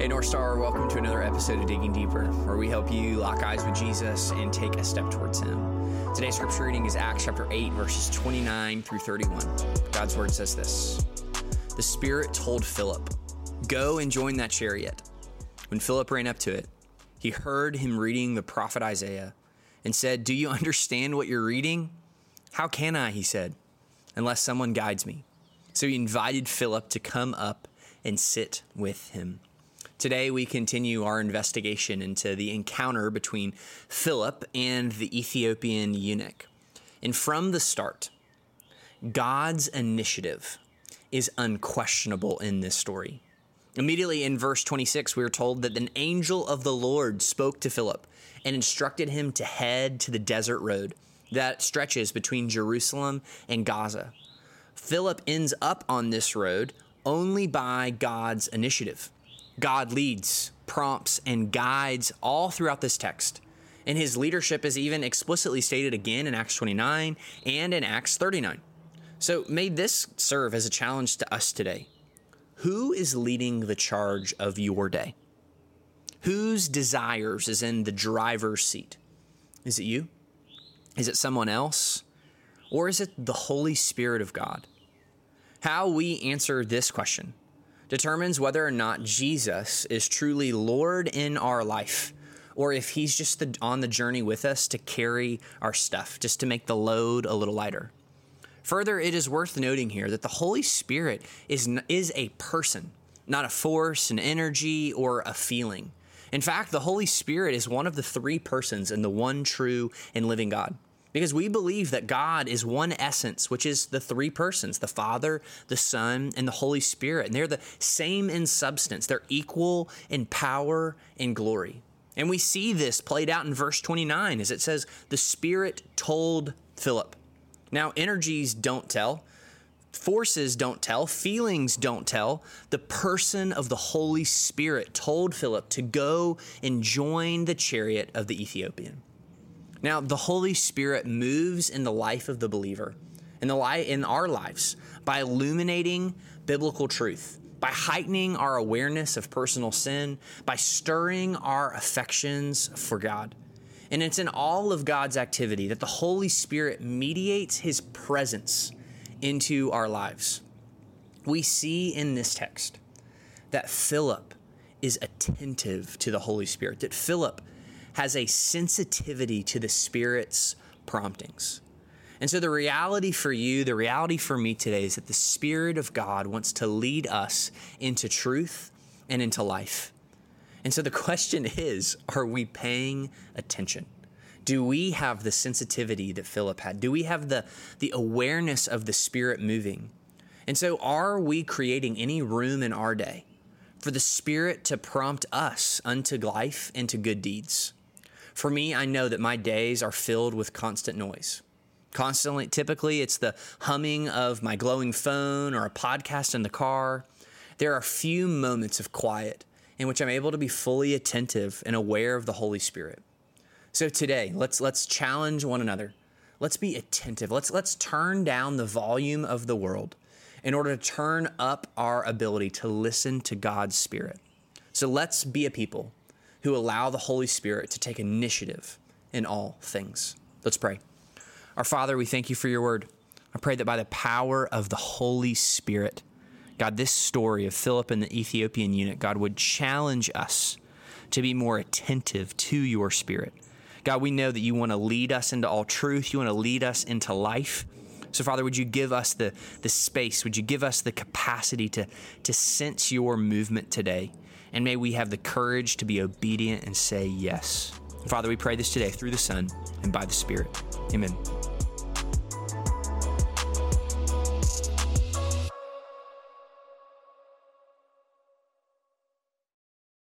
Hey, North Star, welcome to another episode of Digging Deeper, where we help you lock eyes with Jesus and take a step towards Him. Today's scripture reading is Acts chapter 8, verses 29 through 31. God's word says this The Spirit told Philip, Go and join that chariot. When Philip ran up to it, he heard him reading the prophet Isaiah and said, Do you understand what you're reading? How can I, he said, unless someone guides me? So he invited Philip to come up and sit with him. Today, we continue our investigation into the encounter between Philip and the Ethiopian eunuch. And from the start, God's initiative is unquestionable in this story. Immediately in verse 26, we are told that an angel of the Lord spoke to Philip and instructed him to head to the desert road that stretches between Jerusalem and Gaza. Philip ends up on this road only by God's initiative. God leads, prompts, and guides all throughout this text. And his leadership is even explicitly stated again in Acts 29 and in Acts 39. So may this serve as a challenge to us today. Who is leading the charge of your day? Whose desires is in the driver's seat? Is it you? Is it someone else? Or is it the Holy Spirit of God? How we answer this question determines whether or not Jesus is truly Lord in our life, or if he's just the, on the journey with us to carry our stuff, just to make the load a little lighter. Further, it is worth noting here that the Holy Spirit is, is a person, not a force, an energy, or a feeling. In fact, the Holy Spirit is one of the three persons in the one true and living God because we believe that God is one essence, which is the three persons the Father, the Son, and the Holy Spirit. And they're the same in substance, they're equal in power and glory. And we see this played out in verse 29 as it says, The Spirit told Philip. Now, energies don't tell. Forces don't tell, feelings don't tell. The person of the Holy Spirit told Philip to go and join the chariot of the Ethiopian. Now, the Holy Spirit moves in the life of the believer, in the li- in our lives, by illuminating biblical truth, by heightening our awareness of personal sin, by stirring our affections for God. And it's in all of God's activity that the Holy Spirit mediates his presence into our lives. We see in this text that Philip is attentive to the Holy Spirit, that Philip has a sensitivity to the Spirit's promptings. And so, the reality for you, the reality for me today is that the Spirit of God wants to lead us into truth and into life. And so, the question is are we paying attention? Do we have the sensitivity that Philip had? Do we have the, the awareness of the Spirit moving? And so, are we creating any room in our day for the Spirit to prompt us unto life and to good deeds? For me, I know that my days are filled with constant noise. Constantly, typically, it's the humming of my glowing phone or a podcast in the car. There are few moments of quiet in which I'm able to be fully attentive and aware of the Holy Spirit. So today, let's let's challenge one another. Let's be attentive. Let's let's turn down the volume of the world in order to turn up our ability to listen to God's Spirit. So let's be a people who allow the Holy Spirit to take initiative in all things. Let's pray. Our Father, we thank you for your word. I pray that by the power of the Holy Spirit, God, this story of Philip and the Ethiopian eunuch, God, would challenge us to be more attentive to your Spirit. God, we know that you want to lead us into all truth, you want to lead us into life. So, Father, would you give us the, the space? Would you give us the capacity to, to sense your movement today? And may we have the courage to be obedient and say yes. Father, we pray this today through the Son and by the Spirit. Amen.